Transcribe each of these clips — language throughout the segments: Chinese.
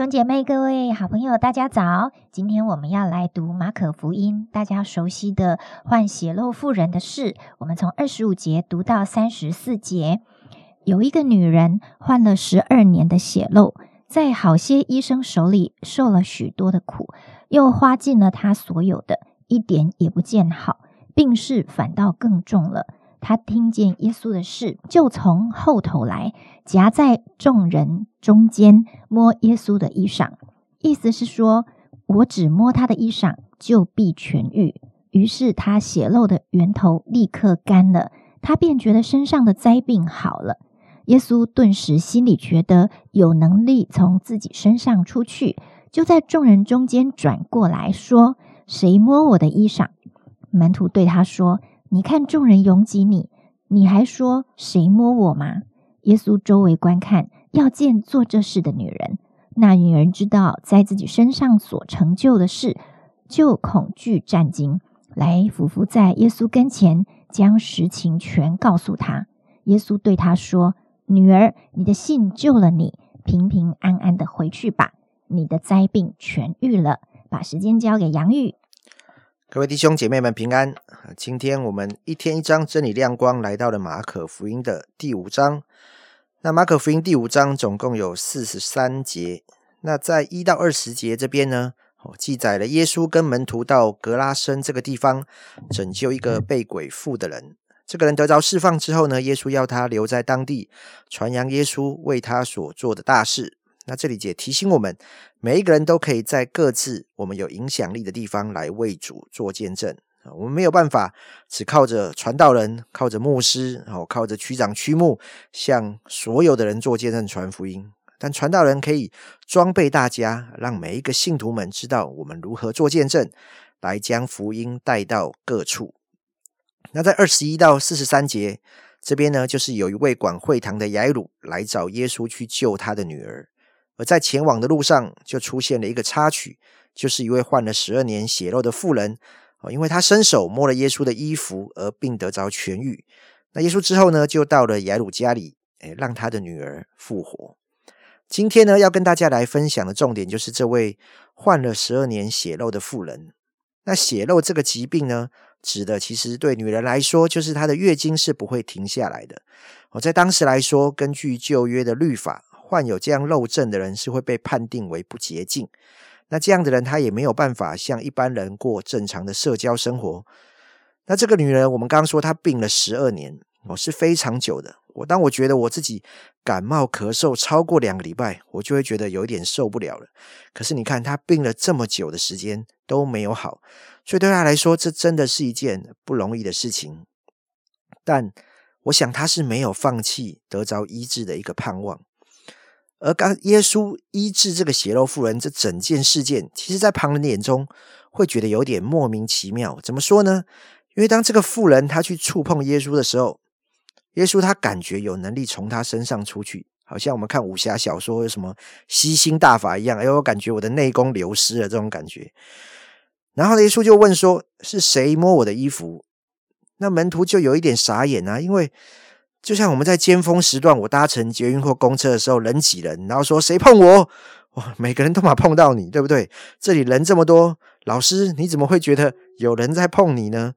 兄姐妹、各位好朋友，大家早！今天我们要来读马可福音，大家熟悉的患血漏妇人的事。我们从二十五节读到三十四节。有一个女人患了十二年的血漏，在好些医生手里受了许多的苦，又花尽了她所有的，一点也不见好，病势反倒更重了。他听见耶稣的事，就从后头来，夹在众人中间摸耶稣的衣裳，意思是说，我只摸他的衣裳，就必痊愈。于是他血漏的源头立刻干了，他便觉得身上的灾病好了。耶稣顿时心里觉得有能力从自己身上出去，就在众人中间转过来说：“谁摸我的衣裳？”门徒对他说。你看众人拥挤你，你还说谁摸我吗？耶稣周围观看，要见做这事的女人。那女人知道在自己身上所成就的事，就恐惧战惊，来伏伏在耶稣跟前，将实情全告诉他。耶稣对他说：“女儿，你的信救了你，平平安安的回去吧，你的灾病痊愈了。”把时间交给杨玉。各位弟兄姐妹们平安！今天我们一天一章真理亮光，来到了马可福音的第五章。那马可福音第五章总共有四十三节。那在一到二十节这边呢，哦，记载了耶稣跟门徒到格拉森这个地方拯救一个被鬼附的人。这个人得着释放之后呢，耶稣要他留在当地传扬耶稣为他所做的大事。那这里也提醒我们，每一个人都可以在各自我们有影响力的地方来为主做见证。我们没有办法只靠着传道人、靠着牧师、然后靠着区长、区牧，向所有的人做见证、传福音。但传道人可以装备大家，让每一个信徒们知道我们如何做见证，来将福音带到各处。那在二十一到四十三节这边呢，就是有一位管会堂的雅鲁来找耶稣去救他的女儿。而在前往的路上，就出现了一个插曲，就是一位患了十二年血肉的妇人，哦，因为他伸手摸了耶稣的衣服，而病得着痊愈。那耶稣之后呢，就到了雅鲁家里，哎，让他的女儿复活。今天呢，要跟大家来分享的重点，就是这位患了十二年血肉的妇人。那血肉这个疾病呢，指的其实对女人来说，就是她的月经是不会停下来的。哦，在当时来说，根据旧约的律法。患有这样漏症的人是会被判定为不洁净，那这样的人他也没有办法像一般人过正常的社交生活。那这个女人，我们刚刚说她病了十二年，哦，是非常久的。我当我觉得我自己感冒咳嗽超过两个礼拜，我就会觉得有一点受不了了。可是你看，她病了这么久的时间都没有好，所以对她来说，这真的是一件不容易的事情。但我想，她是没有放弃得着医治的一个盼望。而刚耶稣医治这个血肉妇人这整件事件，其实，在旁人的眼中会觉得有点莫名其妙。怎么说呢？因为当这个妇人她去触碰耶稣的时候，耶稣他感觉有能力从他身上出去，好像我们看武侠小说有什么吸星大法一样。哎呦，我感觉我的内功流失了这种感觉。然后耶稣就问说：“是谁摸我的衣服？”那门徒就有一点傻眼啊，因为。就像我们在尖峰时段，我搭乘捷运或公车的时候，人挤人，然后说谁碰我，哇，每个人都怕碰到你，对不对？这里人这么多，老师你怎么会觉得有人在碰你呢？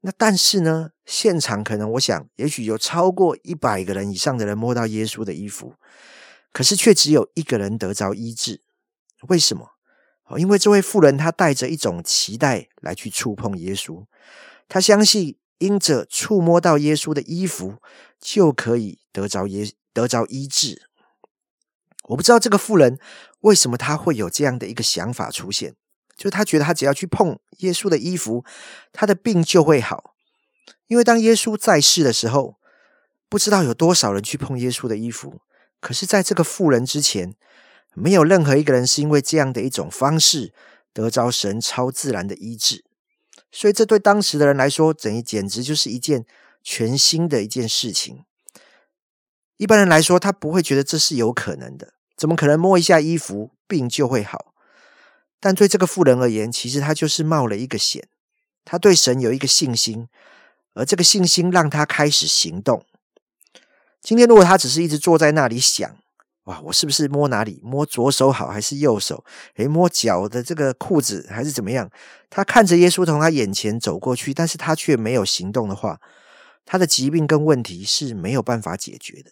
那但是呢，现场可能我想，也许有超过一百个人以上的人摸到耶稣的衣服，可是却只有一个人得着医治，为什么？哦，因为这位妇人她带着一种期待来去触碰耶稣，她相信。因着触摸到耶稣的衣服，就可以得着耶得着医治。我不知道这个妇人为什么他会有这样的一个想法出现，就他觉得他只要去碰耶稣的衣服，他的病就会好。因为当耶稣在世的时候，不知道有多少人去碰耶稣的衣服，可是在这个妇人之前，没有任何一个人是因为这样的一种方式得着神超自然的医治。所以，这对当时的人来说，等于简直就是一件全新的一件事情。一般人来说，他不会觉得这是有可能的。怎么可能摸一下衣服，病就会好？但对这个妇人而言，其实他就是冒了一个险。他对神有一个信心，而这个信心让他开始行动。今天，如果他只是一直坐在那里想，哇，我是不是摸哪里？摸左手好还是右手？诶，摸脚的这个裤子还是怎么样？他看着耶稣从他眼前走过去，但是他却没有行动的话，他的疾病跟问题是没有办法解决的。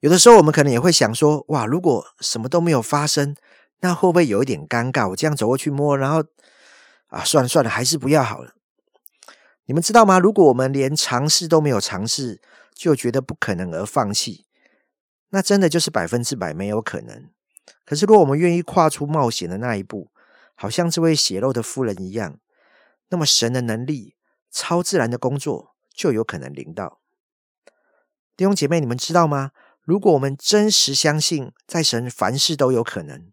有的时候，我们可能也会想说：哇，如果什么都没有发生，那会不会有一点尴尬？我这样走过去摸，然后啊，算了算了，还是不要好了。你们知道吗？如果我们连尝试都没有尝试，就觉得不可能而放弃。那真的就是百分之百没有可能。可是，如果我们愿意跨出冒险的那一步，好像这位血肉的夫人一样，那么神的能力、超自然的工作就有可能临到。弟兄姐妹，你们知道吗？如果我们真实相信在神凡事都有可能，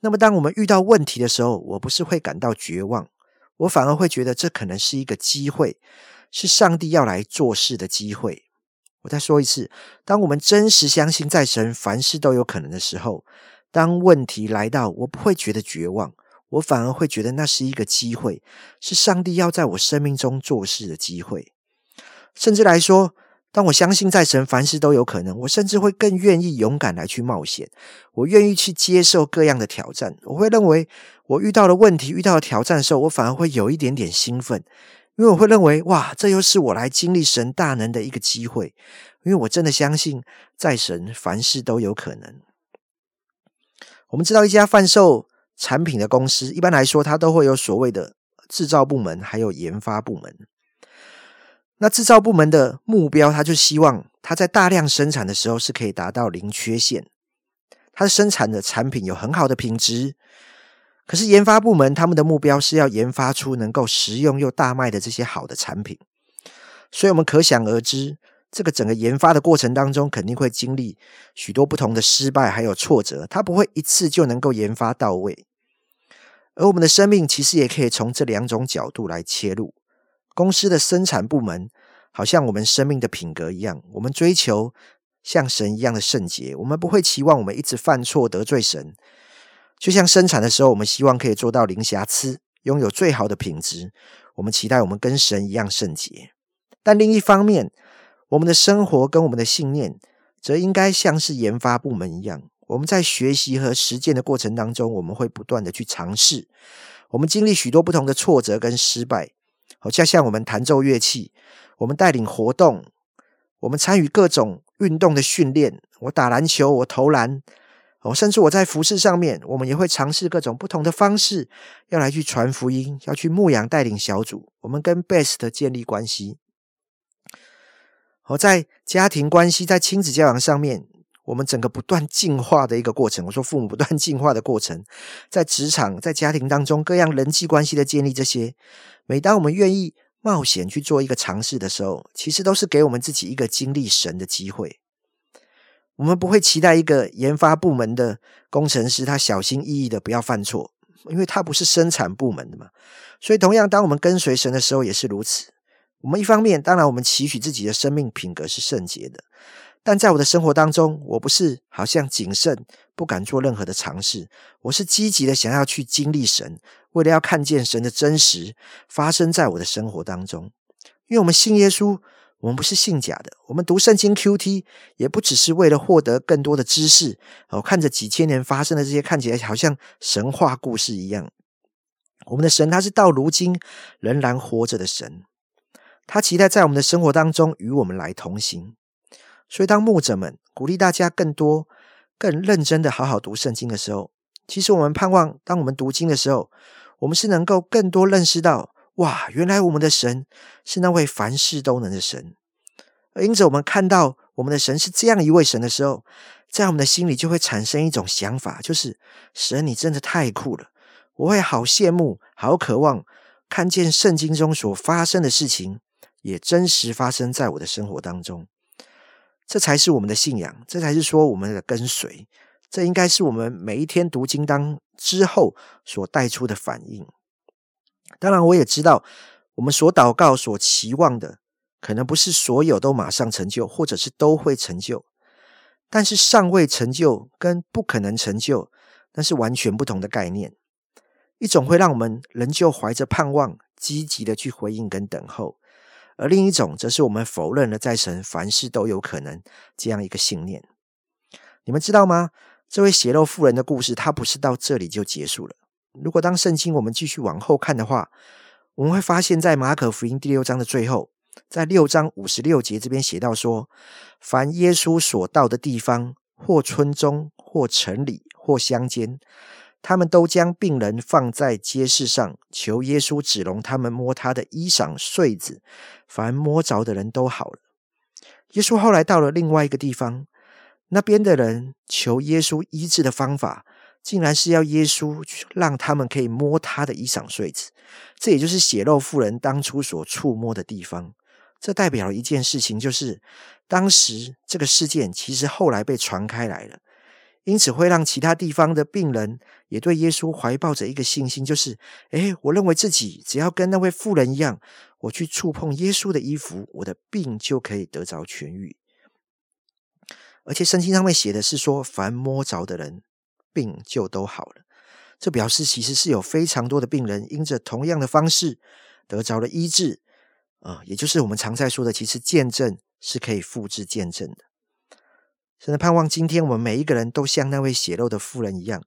那么当我们遇到问题的时候，我不是会感到绝望，我反而会觉得这可能是一个机会，是上帝要来做事的机会。我再说一次，当我们真实相信在神凡事都有可能的时候，当问题来到，我不会觉得绝望，我反而会觉得那是一个机会，是上帝要在我生命中做事的机会。甚至来说，当我相信在神凡事都有可能，我甚至会更愿意勇敢来去冒险，我愿意去接受各样的挑战。我会认为，我遇到了问题、遇到了挑战的时候，我反而会有一点点兴奋。因为我会认为，哇，这又是我来经历神大能的一个机会。因为我真的相信，在神凡事都有可能。我们知道，一家贩售产品的公司，一般来说，它都会有所谓的制造部门，还有研发部门。那制造部门的目标，他就希望他在大量生产的时候是可以达到零缺陷，他生产的产品有很好的品质。可是研发部门他们的目标是要研发出能够实用又大卖的这些好的产品，所以我们可想而知，这个整个研发的过程当中肯定会经历许多不同的失败还有挫折，它不会一次就能够研发到位。而我们的生命其实也可以从这两种角度来切入。公司的生产部门好像我们生命的品格一样，我们追求像神一样的圣洁，我们不会期望我们一直犯错得罪神。就像生产的时候，我们希望可以做到零瑕疵，拥有最好的品质。我们期待我们跟神一样圣洁。但另一方面，我们的生活跟我们的信念，则应该像是研发部门一样。我们在学习和实践的过程当中，我们会不断的去尝试。我们经历许多不同的挫折跟失败，好像像我们弹奏乐器，我们带领活动，我们参与各种运动的训练。我打篮球，我投篮。哦，甚至我在服饰上面，我们也会尝试各种不同的方式，要来去传福音，要去牧养带领小组。我们跟 Best 建立关系。我在家庭关系，在亲子教养上面，我们整个不断进化的一个过程。我说父母不断进化的过程，在职场、在家庭当中，各样人际关系的建立，这些，每当我们愿意冒险去做一个尝试的时候，其实都是给我们自己一个经历神的机会。我们不会期待一个研发部门的工程师，他小心翼翼的不要犯错，因为他不是生产部门的嘛。所以，同样，当我们跟随神的时候，也是如此。我们一方面，当然我们期许自己的生命品格是圣洁的，但在我的生活当中，我不是好像谨慎，不敢做任何的尝试。我是积极的想要去经历神，为了要看见神的真实发生在我的生活当中。因为我们信耶稣。我们不是信假的，我们读圣经 Q T 也不只是为了获得更多的知识。哦，看着几千年发生的这些看起来好像神话故事一样，我们的神他是到如今仍然活着的神，他期待在我们的生活当中与我们来同行。所以，当牧者们鼓励大家更多、更认真的好好读圣经的时候，其实我们盼望，当我们读经的时候，我们是能够更多认识到。哇！原来我们的神是那位凡事都能的神，因此我们看到我们的神是这样一位神的时候，在我们的心里就会产生一种想法，就是神，你真的太酷了！我会好羡慕、好渴望看见圣经中所发生的事情，也真实发生在我的生活当中。这才是我们的信仰，这才是说我们的跟随，这应该是我们每一天读经当之后所带出的反应。当然，我也知道，我们所祷告、所期望的，可能不是所有都马上成就，或者是都会成就。但是尚未成就跟不可能成就，那是完全不同的概念。一种会让我们仍旧怀着盼望，积极的去回应跟等候；而另一种，则是我们否认了在神凡事都有可能这样一个信念。你们知道吗？这位血肉妇人的故事，它不是到这里就结束了。如果当圣经我们继续往后看的话，我们会发现，在马可福音第六章的最后，在六章五十六节这边写到说：“凡耶稣所到的地方，或村中，或城里，或乡间，他们都将病人放在街市上，求耶稣指容他们摸他的衣裳穗子。凡摸着的人都好了。”耶稣后来到了另外一个地方。那边的人求耶稣医治的方法，竟然是要耶稣让他们可以摸他的衣裳穗子，这也就是血肉妇人当初所触摸的地方。这代表了一件事情，就是当时这个事件其实后来被传开来了，因此会让其他地方的病人也对耶稣怀抱着一个信心，就是：诶，我认为自己只要跟那位妇人一样，我去触碰耶稣的衣服，我的病就可以得着痊愈。而且圣经上面写的是说，凡摸着的人，病就都好了。这表示其实是有非常多的病人，因着同样的方式得着了医治。啊，也就是我们常在说的，其实见证是可以复制见证的。真的盼望今天我们每一个人都像那位血肉的妇人一样，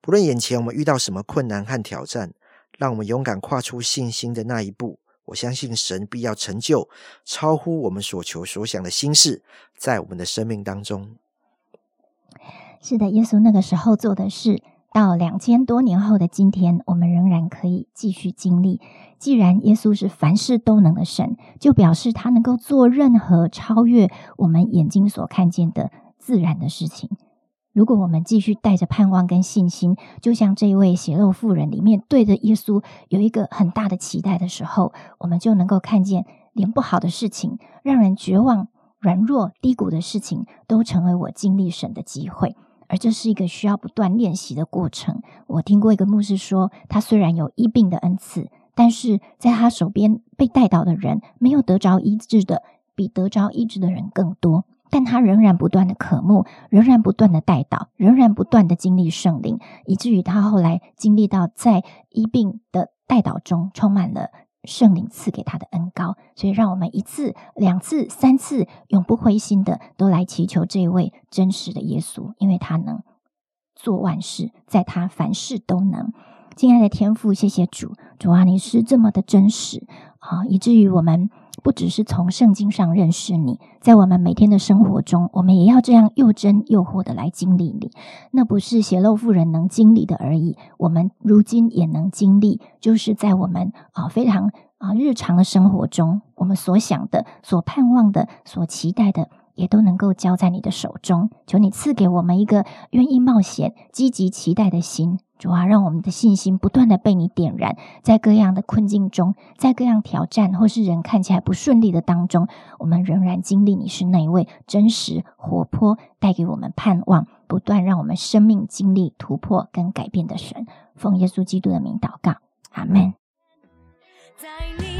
不论眼前我们遇到什么困难和挑战，让我们勇敢跨出信心的那一步。我相信神必要成就超乎我们所求所想的心事，在我们的生命当中。是的，耶稣那个时候做的事，到两千多年后的今天，我们仍然可以继续经历。既然耶稣是凡事都能的神，就表示他能够做任何超越我们眼睛所看见的自然的事情。如果我们继续带着盼望跟信心，就像这一位血肉妇人里面对着耶稣有一个很大的期待的时候，我们就能够看见，连不好的事情、让人绝望、软弱、低谷的事情，都成为我经历神的机会。而这是一个需要不断练习的过程。我听过一个牧师说，他虽然有医病的恩赐，但是在他手边被带倒的人，没有得着医治的，比得着医治的人更多。但他仍然不断的渴慕，仍然不断的带导，仍然不断的经历圣灵，以至于他后来经历到在医病的带导中，充满了圣灵赐给他的恩高。所以，让我们一次、两次、三次，永不灰心的，都来祈求这位真实的耶稣，因为他能做万事，在他凡事都能。敬爱的天父，谢谢主，主啊，你是这么的真实啊，以至于我们。不只是从圣经上认识你，在我们每天的生活中，我们也要这样又真又活的来经历你。那不是血肉妇人能经历的而已，我们如今也能经历，就是在我们啊非常啊日常的生活中，我们所想的、所盼望的、所期待的，也都能够交在你的手中。求你赐给我们一个愿意冒险、积极期待的心。主啊，让我们的信心不断的被你点燃，在各样的困境中，在各样挑战或是人看起来不顺利的当中，我们仍然经历你是那一位真实、活泼，带给我们盼望，不断让我们生命经历突破跟改变的神。奉耶稣基督的名祷告，阿门。在你